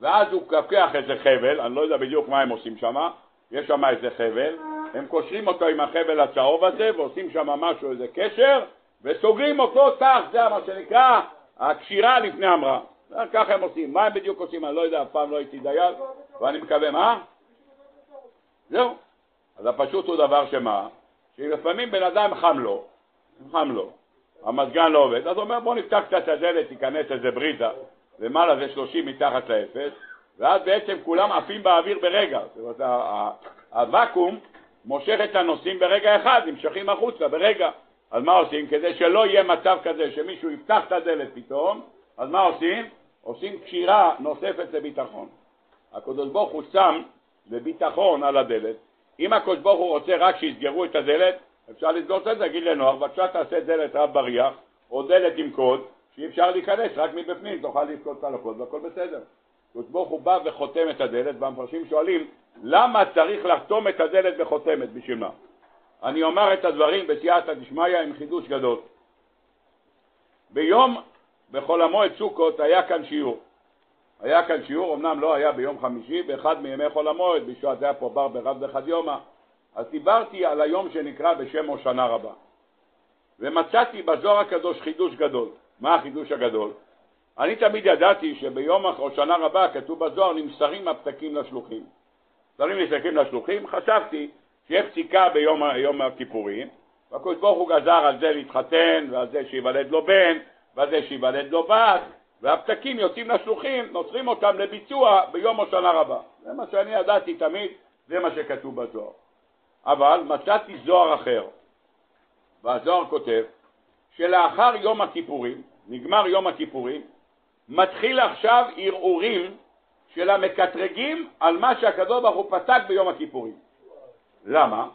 ואז הוא לוקח איזה חבל, אני לא יודע בדיוק מה הם עושים שם, יש שם איזה חבל, הם קושרים אותו עם החבל הצהוב הזה ועושים שם משהו, איזה קשר, וסוגרים אותו כך, זה מה שנקרא הקשירה לפני המראה. ככה הם עושים. מה הם בדיוק עושים? אני לא יודע, אף פעם לא הייתי דייל, ואני מקווה, מה? זהו. אז הפשוט הוא דבר שמה? שלפעמים בן אדם חם לו, חם לו, המזגן לא עובד, אז הוא אומר בוא נפתח קצת את הדלת, תיכנס איזה בריזה, למעלה זה 30 מתחת לאפס, ואז בעצם כולם עפים באוויר ברגע. זאת אומרת, הוואקום מושך את הנוסעים ברגע אחד, נמשכים החוצה ברגע. אז מה עושים? כדי שלא יהיה מצב כזה שמישהו יפתח את הדלת פתאום, אז מה עושים? עושים קשירה נוספת לביטחון. הקדוש ברוך הוא שם לביטחון על הדלת. אם הקדוש ברוך הוא רוצה רק שיסגרו את הדלת, אפשר לסגור את זה, להגיד לנוח, בבקשה תעשה דלת רב בריח, או דלת עם קוד, שאי אפשר להיכנס, רק מבפנים תוכל לזכות את הלקות והכל בסדר. הקדוש ברוך הוא בא וחותם את הדלת, והמפרשים שואלים, למה צריך לחתום את הדלת בחותמת? בשביל מה? אני אומר את הדברים בסייעתא דשמיא עם חידוש גדול. ביום בחול המועד סוכות היה כאן שיעור. היה כאן שיעור, אמנם לא היה ביום חמישי, באחד מימי חול המועד, בשעת היה פה בר ברב דחד יומא, אז דיברתי על היום שנקרא בשם הושנה רבה. ומצאתי בזוהר הקדוש חידוש גדול. מה החידוש הגדול? אני תמיד ידעתי שביום הושנה רבה כתוב בזוהר נמסרים הפתקים לשלוחים. נמסרים הפתקים לשלוחים, חשבתי שיש פסיקה ביום יום הכיפורים, והקדוש ברוך הוא גזר על זה להתחתן, ועל זה שיוולד לו בן, ועל זה שיוולד לו בת, והפתקים יוצאים לשלוחים, נוצרים אותם לביצוע ביום השנה רבה. זה מה שאני ידעתי תמיד, זה מה שכתוב בזוהר. אבל מצאתי זוהר אחר, והזוהר כותב שלאחר יום הכיפורים, נגמר יום הכיפורים, מתחיל עכשיו ערעורים של המקטרגים על מה שהקדוש ברוך הוא פסק ביום הכיפורים. למה?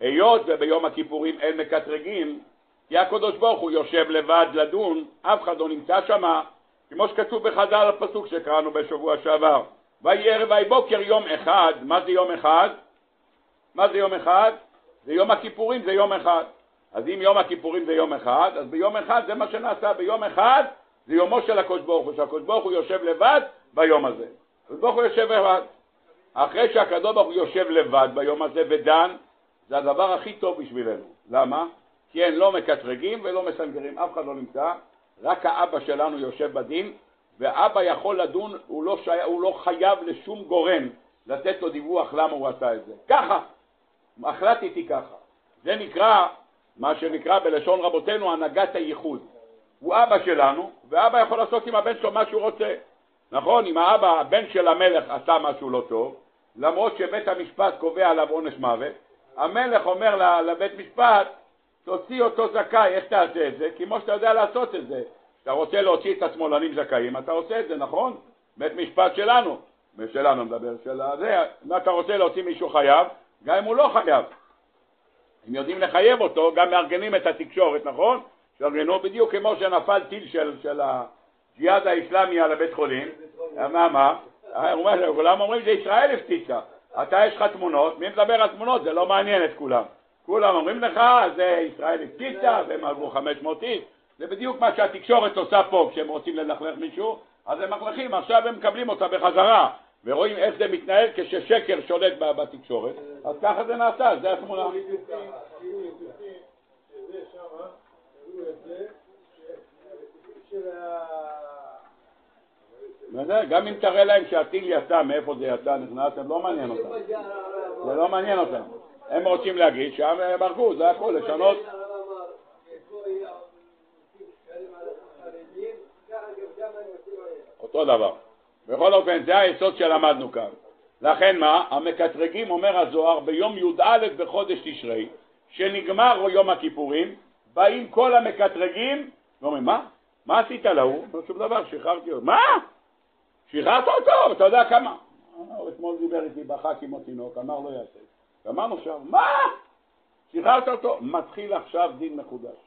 היות וביום הכיפורים אין מקטרגים, כי הקדוש ברוך הוא יושב לבד לדון, אף אחד לא נמצא שמה, כמו שכתוב בחז"ל הפסוק שקראנו בשבוע שעבר. ויהי ערב ויהי בוקר יום אחד, מה זה יום אחד? מה זה יום אחד? זה יום הכיפורים, זה יום אחד. אז אם יום הכיפורים זה יום אחד, אז ביום אחד זה מה שנעשה, ביום אחד זה יומו של הקדוש ברוך הוא, שהקדוש ברוך הוא יושב לבד ביום הזה. הקדוש ברוך הוא יושב לבד. אחרי שהקדוש ברוך הוא יושב לבד ביום הזה ודן, זה הדבר הכי טוב בשבילנו. למה? כי אין לא מקטרגים ולא מסנגרים, אף אחד לא נמצא, רק האבא שלנו יושב בדין, ואבא יכול לדון, הוא לא, שי... הוא לא חייב לשום גורם לתת לו דיווח למה הוא עשה את זה. ככה, החלטתי ככה. זה נקרא, מה שנקרא בלשון רבותינו, הנהגת הייחוד. הוא אבא שלנו, ואבא יכול לעשות עם הבן שלו מה שהוא רוצה. נכון, אם האבא, הבן של המלך עשה משהו לא טוב, למרות שבית המשפט קובע עליו עונש מוות, המלך אומר לבית משפט, תוציא אותו זכאי, איך תעשה את זה? כמו שאתה יודע לעשות את זה. אתה רוצה להוציא את השמאלנים זכאים, אתה עושה את זה, נכון? בית משפט שלנו, ושלנו מדבר, של זה, אם אתה רוצה להוציא מישהו חייב, גם אם הוא לא חייב. הם יודעים לחייב אותו, גם מארגנים את התקשורת, נכון? שארגנו בדיוק כמו שנפל טיל של, של הג'יהאד האסלאמי על הבית חולים, מה, מה? כולם אומרים שישראל הפציצה. אתה יש לך תמונות, מי מדבר על תמונות? זה לא מעניין את כולם. כולם אומרים לך, זה ישראל הפציצה, והם הרגו 500 איש. זה בדיוק מה שהתקשורת עושה פה כשהם רוצים ללכלך מישהו, אז הם מלכלכים, עכשיו הם מקבלים אותה בחזרה, ורואים איך זה מתנהל כששקר שולט בתקשורת, אז ככה זה נעשה, זה התמונה. גם אם תראה להם שהטיל יצא, מאיפה זה יצא, נכנס, זה לא מעניין אותם. זה לא מעניין אותם. הם רוצים להגיד שם הם הרגו, זה הכל, לשנות. אותו דבר. בכל אופן, זה היסוד שלמדנו כאן. לכן מה? המקטרגים, אומר הזוהר, ביום י"א בחודש תשרי, שנגמר יום הכיפורים, באים כל המקטרגים ואומרים, מה? מה עשית להוא? לא שום דבר, שחררתי אותו. מה? שחררת אותו? אתה יודע כמה? הוא אתמול דיבר איתי, בכה כמו תינוק, אמר לא יעשה. אמרנו עכשיו, מה? שחררת אותו? מתחיל עכשיו דין מחודש.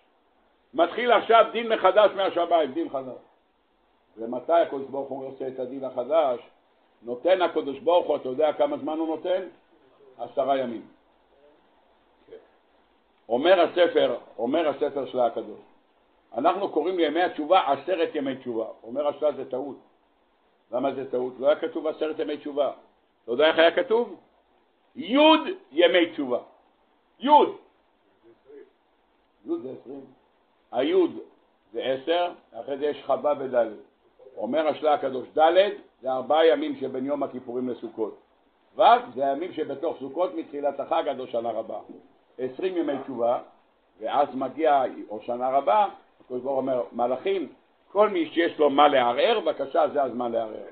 מתחיל עכשיו דין מחדש מהשמיים, דין חדש. ומתי הקדוש ברוך הוא עושה את הדין החדש? נותן הקדוש ברוך הוא, אתה יודע כמה זמן הוא נותן? עשרה ימים. אומר הספר, אומר הספר של הקדוש, אנחנו קוראים לימי התשובה עשרת ימי תשובה. אומר השלה זה טעות. למה זה טעות? לא היה כתוב עשרת ימי תשובה. אתה יודע איך היה כתוב? י' ימי תשובה. י'. י' זה עשרים. הי' זה עשר, אחרי זה יש חווה וד'. אומר השלה הקדוש, ד' זה ארבעה ימים שבין יום הכיפורים לסוכות. ו' זה הימים שבתוך סוכות מתחילת החג עד הושנה רבה. עשרים ימי תשובה, ואז מגיע הושנה רבה, הקדוש ברוך אומר, מלאכים, כל מי שיש לו מה לערער, בבקשה, זה הזמן לערער.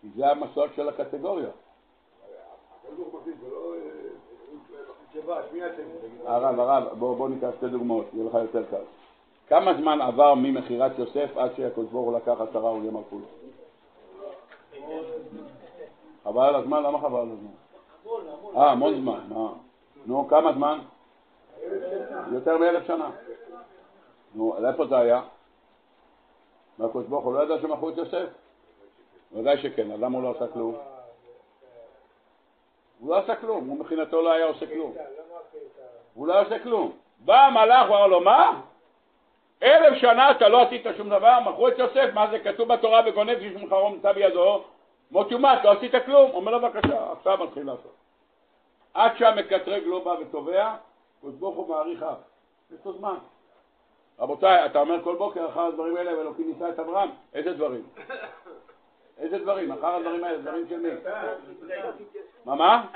כי זה המסורת של הקטגוריה. הרב, הרב, בוא, בוא ניקח שתי דוגמאות, יהיה לך יותר קל. כמה זמן עבר ממכירת יוסף עד שהקדוש ברוך הוא לקח עשרה אורגי מלכות? חבל על הזמן? למה חבל על הזמן? אה, המון זמן, מה? נו, כמה זמן? יותר מאלף שנה. נו, איפה זה היה? והקדוש ברוך הוא לא ידע שמכרו את יוסף? ודאי שכן, אז למה הוא לא עשה כלום? הוא לא עשה כלום, הוא מבחינתו לא היה עושה כלום. הוא לא עושה כלום. בא המלאך, הוא אמר לו, מה? אלף שנה אתה לא עשית שום דבר, מכרו את יוסף, מה זה כתוב בתורה וגונב ממך נמצא בידו, מות יומת, לא עשית כלום. אומר לו, בבקשה, עכשיו מתחיל לעשות. עד שהמקטרג לא בא ותובע, קדוש ברוך הוא מעריך אף. יש לו זמן. רבותיי, אתה אומר כל בוקר אחר הדברים האלה, ואלוקים ניסה את אברהם, איזה דברים? איזה דברים? אחר הדברים האלה, דברים של מי? מה, מה?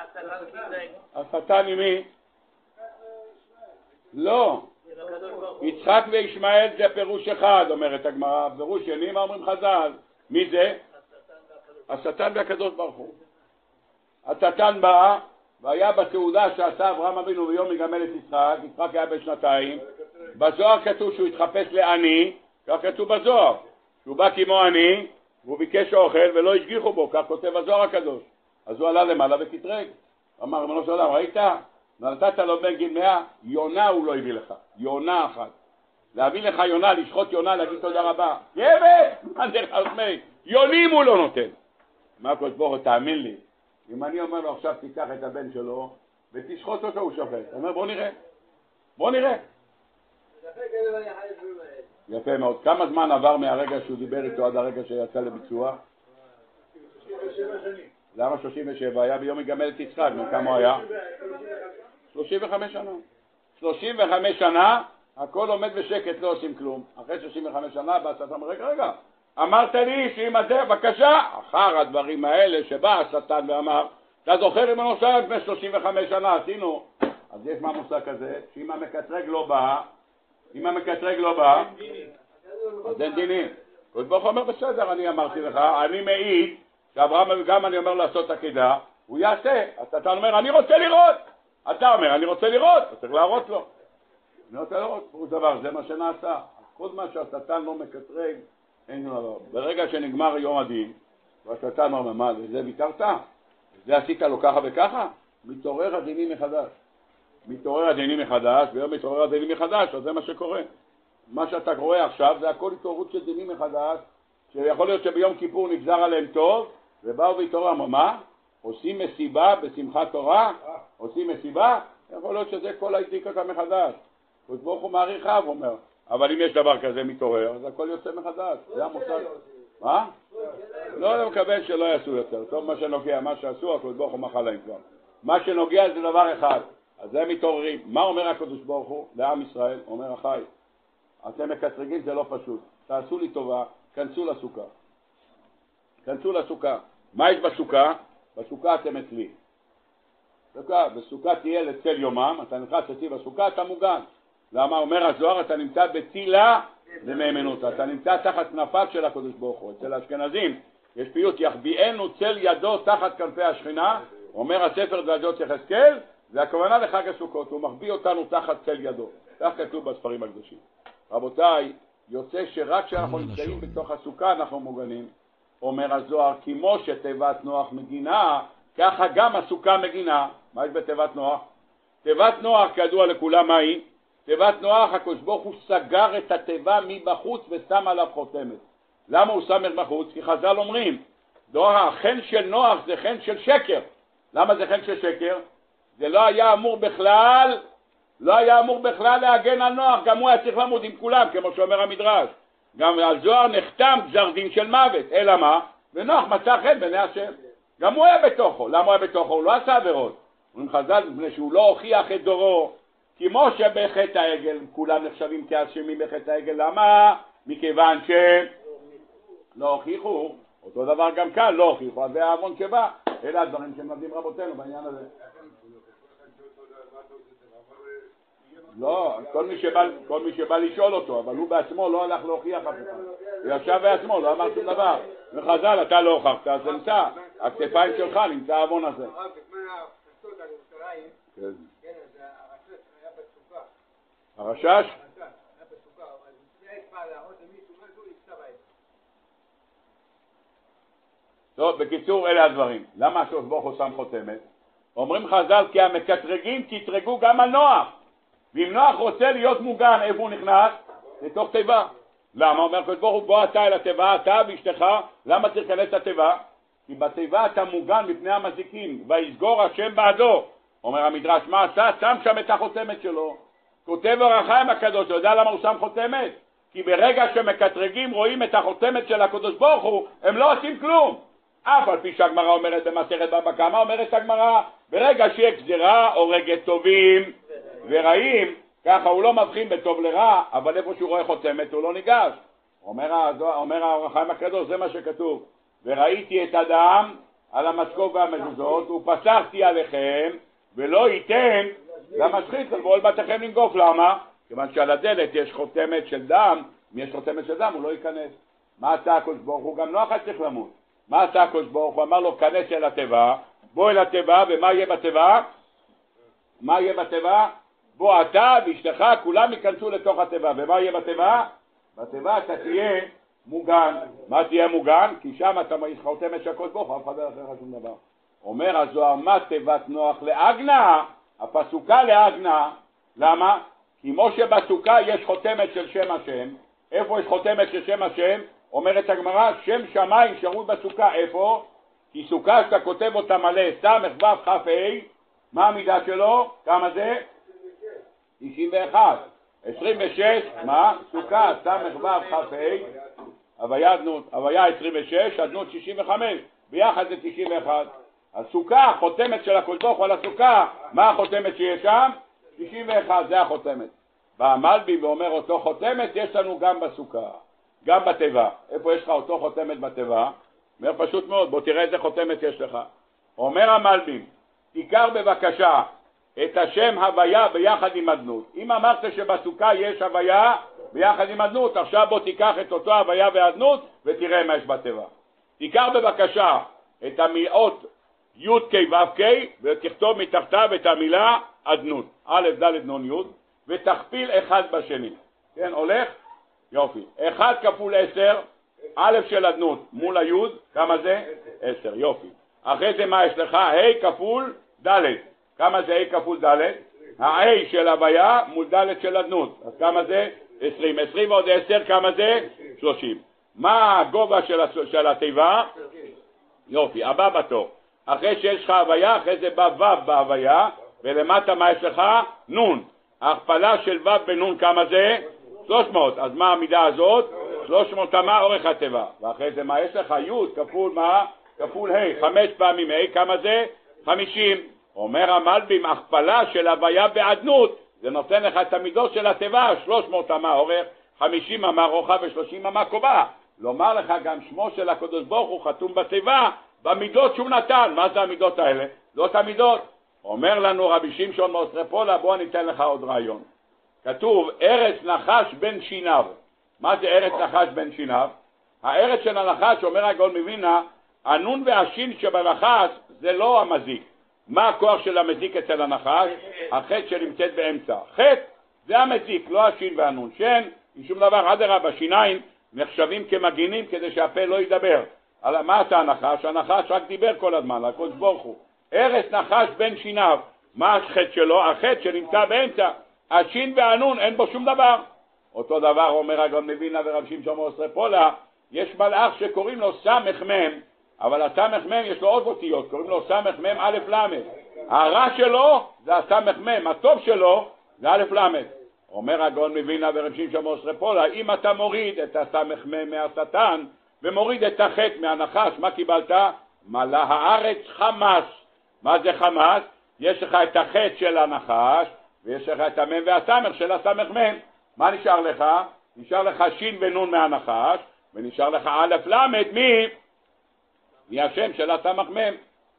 השטן מי? לא. יצחק וישמעאל זה פירוש אחד, אומרת הגמרא, פירוש שני, מה אומרים חז"ל? מי זה? השטן והקדוש ברוך הוא. השטן בא, והיה בתעודה שעשה אברהם אבינו ביום יגמל את יצחק, יצחק היה בן שנתיים, בזוהר כתוב שהוא התחפש לעני, כך כתוב בזוהר, שהוא בא כמו עני, והוא ביקש אוכל ולא השגיחו בו, כך כותב הזוהר הקדוש. אז הוא עלה למעלה וקטרג. אמר, ריבונו של ראית? נתת לו גיל מאה, יונה הוא לא הביא לך, יונה אחת. להביא לך יונה, לשחוט יונה, להגיד תודה רבה. גבר! מה זה חרמי? יונים הוא לא נותן. מה הקדוש ברוך הוא, תאמין לי, אם אני אומר לו עכשיו תיקח את הבן שלו ותשחוט אותו, הוא שופט. הוא אומר בוא נראה, בוא נראה. יפה מאוד. כמה זמן עבר מהרגע שהוא דיבר איתו עד הרגע שיצא לביצוע? 37 שנים. למה 37? היה ביום יגמל את יצחק, כמה הוא היה? 35 שנה. 35 שנה, הכל עומד בשקט, לא עושים כלום. אחרי 35 שנה בא השטן, רגע, רגע, אמרת לי שאם הזה, בבקשה, אחר הדברים האלה שבא השטן ואמר, אתה זוכר אם הנושא לפני 35 שנה עשינו, אז יש מה מושג כזה, שאם המקטרג לא בא, אם המקטרג לא בא, אז אין דינים. קדוש ברוך אומר, בסדר, אני אמרתי לך, אני מעיד שאברהם, גם אני אומר לעשות עקידה, הוא יעשה. אתה אומר, אני רוצה לראות. אתה אומר, אני רוצה לראות, אתה צריך להראות לו. אני רוצה לראות, הוא דבר, זה מה שנעשה. כל מה שהשטן לא מקטרג, אין לו. ברגע שנגמר יום הדין, והשטן אומר, מה, לזה ויתרת? זה עשית לו ככה וככה? מתעורר הדינים מחדש. מתעורר הדינים מחדש, ויום מתעורר הדינים מחדש, אז זה מה שקורה. מה שאתה רואה עכשיו זה הכל התעוררות של דינים מחדש, שיכול להיות שביום כיפור נגזר עליהם טוב, ובאו והתעוררו, מה? עושים מסיבה בשמחת תורה? עושים מסיבה? יכול להיות שזה כל העתיק אותה מחדש. קדוש ברוך הוא מעריך אב, אומר. אבל אם יש דבר כזה מתעורר, אז הכל יוצא מחדש. זה המושג. מה? לא, אני מקווה שלא יעשו יותר. טוב, מה שנוגע, מה שעשו, הקדוש ברוך הוא מחל להם כבר. מה שנוגע זה דבר אחד. אז הם מתעוררים. מה אומר הקדוש ברוך הוא לעם ישראל? אומר החי, אתם מקטרגים זה לא פשוט. תעשו לי טובה, כנסו לסוכה. כנסו לסוכה. מה יש בסוכה? בסוכה אתם אצלי. סוכה, בסוכה תהיה לצל יומם, אתה נכנס אצלי בסוכה, אתה מוגן. למה אומר הזוהר, אתה נמצא בצילה למהימנותא, אתה נמצא תחת כנפיו של הקדוש ברוך הוא. אצל האשכנזים יש פיוט, יחביאנו צל ידו תחת כנפי השכינה, אומר הספר דלתות יחזקאל, זה הכוונה לחג הסוכות, הוא מחביא אותנו תחת צל ידו, כך כתוב בספרים הקדושים. רבותיי, יוצא שרק כשאנחנו נמצאים בתוך הסוכה אנחנו מוגנים. אומר הזוהר, כמו שתיבת נוח מגינה, ככה גם הסוכה מגינה. מה יש בתיבת נוח? תיבת נוח, כידוע לכולם, מה היא? תיבת נוח, הקדוש ברוך הוא סגר את התיבה מבחוץ ושם עליו חותמת. למה הוא שם את בחוץ? כי חז"ל אומרים, החן של נוח זה חן של שקר. למה זה חן של שקר? זה לא היה אמור בכלל, לא היה אמור בכלל להגן על נוח, גם הוא היה צריך למות עם כולם, כמו שאומר המדרש. גם על זוהר נחתם גזר דין של מוות, אלא מה? ונוח מצא חן בעיני השם. גם הוא היה בתוכו. למה הוא היה בתוכו? הוא לא עשה עבירות. אומרים חז"ל, מפני שהוא לא הוכיח את דורו. כמו שבחטא העגל כולם נחשבים כאשמים בחטא העגל, למה? מכיוון שלא הוכיחו, אותו דבר גם כאן, לא הוכיחו, אז זה העוון שבא. אלה הדברים שמלמדים רבותינו בעניין הזה. לא, כל מי, שבא, כל מי שבא לשאול אותו, אבל הוא בעצמו לא הלך להוכיח אף אחד. הוא ישב בעצמו, לא אמר שום דבר. וחז"ל, אתה לא הוכחת, אז נמצא. הכתפיים שלך נמצא העוון הזה. כן. הרשש? טוב, בקיצור, אלה הדברים. למה השורש ברוך הוא שם חותמת? אומרים חז"ל כי המקטרגים קטרגו גם על נוח. ואם נוח רוצה להיות מוגן, איפה הוא נכנס? לתוך תיבה. למה? אומר הקדוש ברוך הוא, בוא אתה אל התיבה, אתה ואשתך, למה צריך להיכנס לתיבה? כי בתיבה אתה מוגן מפני המזיקים, ויסגור השם בעדו. אומר המדרש, מה עשה? שם שם את החותמת שלו. כותב אור החיים הקדוש, אתה יודע למה הוא שם חותמת? כי ברגע שמקטרגים רואים את החותמת של הקדוש ברוך הוא, הם לא עושים כלום. אף על פי שהגמרא אומרת במסכת בבא קמא, אומרת הגמרא, ברגע שיהיה גזירה הורגת טובים ורעים, ככה הוא לא מבחין בטוב לרע, אבל איפה שהוא רואה חותמת הוא לא ניגש. אומר, האור החיים הקדוש, זה מה שכתוב. וראיתי את הדם על המשקוף והמזוזות, ופסחתי עליכם, ולא ייתן למשחית לבוא אל בתיכם לנגוף. למה? כיוון שעל הדלת יש חותמת של דם, אם יש חותמת של דם הוא לא ייכנס. מה עשה הקדוש ברוך הוא? גם נוח צריך למות. מה עשה הקדוש ברוך הוא? אמר לו, כנס אל התיבה, בוא אל התיבה, ומה יהיה בתיבה? מה יהיה בתיבה? בוא אתה ואשתך, כולם ייכנסו לתוך התיבה. ומה יהיה בתיבה? בתיבה אתה תהיה מוגן. מה תהיה מוגן? כי שם אתה חותמת של הקדוש ברוך הוא, אף אחד לא יעשה לך שום דבר. אומר הזוהר, מה תיבת נוח לאגנה? הפסוקה לאגנה. למה? כי כמו שבסוכה יש חותמת של שם השם, איפה יש חותמת של שם השם? אומרת הגמרא, שם שמיים שרוי בסוכה, איפה? כי סוכה שאתה כותב אותה מלא, ס"ו כ"ה, מה המידה שלו? כמה זה? 91. 26, מה? סוכה ס"ו כ"ה, הוויה אדנות, הוויה 26, אדנות 65, ביחד זה 91. הסוכה, חותמת של הוא על הסוכה, מה החותמת שיש שם? 91, זה החותמת. בא המלבי ואומר אותו חותמת יש לנו גם בסוכה, גם בתיבה. איפה יש לך אותו חותמת בתיבה? אומר פשוט מאוד, בוא תראה איזה חותמת יש לך. אומר המלבי, תיקח בבקשה את השם הוויה ביחד עם אדנות. אם אמרת שבסוכה יש הוויה ביחד עם אדנות, עכשיו בוא תיקח את אותו הוויה ואדנות ותראה מה יש בתיבה. תיקח בבקשה את המיעות י"ק ו"ק ותכתוב מתחתיו את המילה אדנות, א' ד' נ' י' ותכפיל אחד בשני. כן, הולך? יופי. אחד כפול עשר, א' של אדנות מול היוד, כמה זה? עשר, יופי. אחרי זה מה יש לך? ה' כפול ד', כמה זה ה' כפול ד'? ה-A של הוויה מול ד' של אדנות, אז כמה זה? עשרים. עשרים ועוד עשר, כמה זה? שלושים. מה הגובה של התיבה? יופי, הבא בתור. אחרי שיש לך הוויה, אחרי זה בא ו' בהוויה, ולמטה מה יש לך? נ'. ההכפלה של ו' בנ' כמה זה? 300. אז מה המידה הזאת? 300 אמה אורך התיבה. ואחרי זה מה יש לך? י' כפול מה? כפול ה', חמש פעמים ה', כמה זה? 50. אומר המלבים, הכפלה של הוויה באדנות, זה נותן לך את המידות של התיבה, 300 אמה אורך, 50 אמה רוחב ו-30 אמה קובה. לומר לך גם שמו של הקדוש ברוך הוא חתום בתיבה, במידות שהוא נתן. מה זה המידות האלה? זאת המידות. אומר לנו רבי שמשון מאוסטרפולה, בוא אני אתן לך עוד רעיון. כתוב ארץ נחש בין שיניו. מה זה ארץ נחש בין שיניו? הארץ של הנחש, אומר הגאון מווינה, הנון והשין שבנחש זה לא המזיק. מה הכוח של המזיק אצל הנחש? החטא שנמצאת באמצע. חטא זה המזיק, לא השין והנון. שן שום דבר, אדרבה, שיניים נחשבים כמגינים כדי שהפה לא ידבר. על מה עשה הנחש? הנחש רק דיבר כל הזמן, לקדוש ברוך הוא. ארץ נחש בין שיניו. מה החטא שלו? החטא שנמצא באמצע. השין והנון, אין בו שום דבר. אותו דבר אומר הגאון מווילנה ורב שמשון מאוסטרפולה, יש מלאך שקוראים לו סמ"ם, אבל הסמ"ם יש לו עוד אותיות, קוראים לו סמ"ם א' ל'. הרע שלו זה הסמ"ם, הטוב שלו זה א' ל'. אומר הגאון מווילנה ורב שמשון מאוסטרפולה, אם אתה מוריד את הסמ"ם מהשטן ומוריד את החטא מהנחש, מה קיבלת? מלא הארץ חמאס. מה זה חמאס? יש לך את החטא של הנחש ויש לך את המם והסמך של הסמ"ם. מה נשאר לך? נשאר לך שין ונון מהנחש, ונשאר לך א' ל' מי? מהשם של הסמ"ם.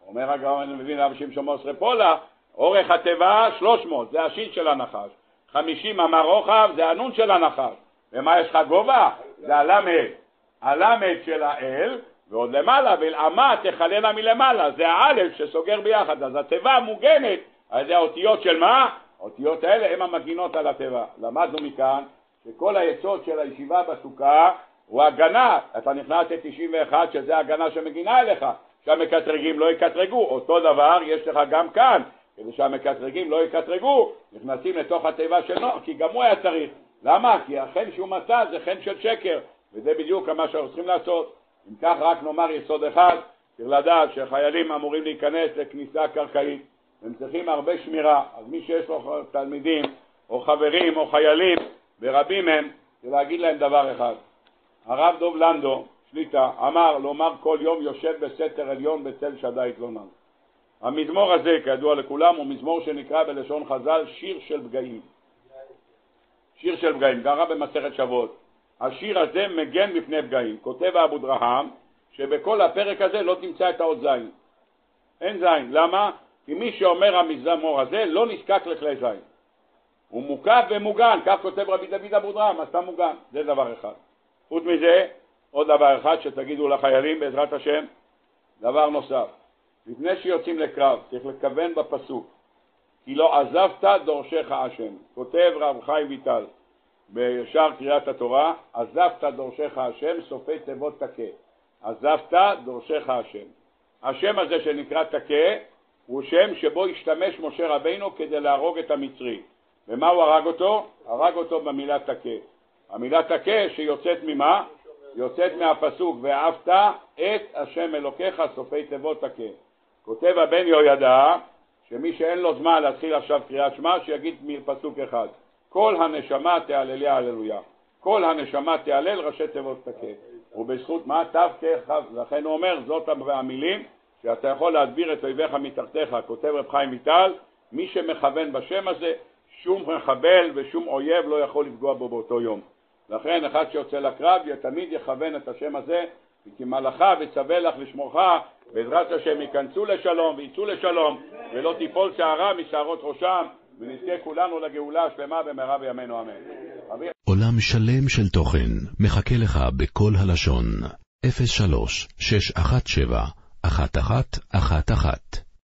אומר הגאון, אני מבין רבי שמשון מוסרי פולה, אורך התיבה 300, זה השין של הנחש. 50 אמר רוחב, זה הנון של הנחש. ומה יש לך גובה? זה הלמד. הלמד של האל, ועוד למעלה, ולעמה תכלנה מלמעלה, זה האלף שסוגר ביחד. אז התיבה מוגנת על ידי האותיות של מה? האותיות האלה הן המגינות על התיבה. למדנו מכאן שכל היסוד של הישיבה בסוכה הוא הגנה. אתה נכנס ל-91 שזה הגנה שמגינה אליך, שהמקטרגים לא יקטרגו. אותו דבר יש לך גם כאן, כדי שהמקטרגים לא יקטרגו, נכנסים לתוך התיבה של נוח, כי גם הוא היה צריך. למה? כי החן שהוא מצא זה חן של שקר, וזה בדיוק מה שאנחנו צריכים לעשות. אם כך רק נאמר יסוד אחד, צריך לדעת שחיילים אמורים להיכנס לכניסה קרקעית. הם צריכים הרבה שמירה, אז מי שיש לו תלמידים או חברים או חיילים, ורבים הם, זה להגיד להם דבר אחד. הרב דוב לנדו, שליטה, אמר לומר כל יום יושב בסתר עליון בצל שדי התלונן. המזמור הזה, כידוע לכולם, הוא מזמור שנקרא בלשון חז"ל שיר של פגעים. שיר של פגעים, גרה במסכת שבועות. השיר הזה מגן מפני פגעים. כותב אבו דרהם שבכל הפרק הזה לא תמצא את האות זין. אין זין. למה? כי מי שאומר המזמור הזה לא נזקק לכלי זין. הוא מוקף ומוגן, כך כותב רבי דוד אבודרהם, אז אתה מוגן, זה דבר אחד. חוץ מזה, עוד דבר אחד שתגידו לחיילים בעזרת השם, דבר נוסף, לפני שיוצאים לקרב צריך לכוון בפסוק כי לא עזבת דורשך השם. כותב רב חי ויטל בשער קריאת התורה, עזבת דורשך השם, סופי תיבות תכה. עזבת דורשך השם. השם הזה שנקרא תכה הוא שם שבו השתמש משה רבינו כדי להרוג את המצרי. ומה הוא הרג אותו? הרג אותו במילה תכה. המילה תכה שיוצאת ממה? יוצאת מהפסוק ואהבת את השם אלוקיך סופי תיבות תכה. כותב הבן יהוידע שמי שאין לו זמן להתחיל עכשיו קריאת שמע שיגיד מפסוק אחד כל הנשמה תהללי הללויה. כל הנשמה תהלל ראשי תיבות תכה. ובזכות מה? ת"כ לכן הוא אומר זאת המילים שאתה יכול להדביר את אויביך מתחתיך, כותב רב חיים ויטל, מי שמכוון בשם הזה, שום מחבל ושום אויב לא יכול לפגוע בו באותו יום. לכן אחד שיוצא לקרב תמיד יכוון את השם הזה, כי מלאכה וצווה לך לשמורך, בעזרת השם ייכנסו לשלום ויצאו לשלום, ולא תיפול שערה משערות ראשם, ונזכה כולנו לגאולה השלמה במהרה בימינו אמן. עולם שלם של תוכן מחכה לך בכל הלשון, 03 617 אחת אחת אחת אחת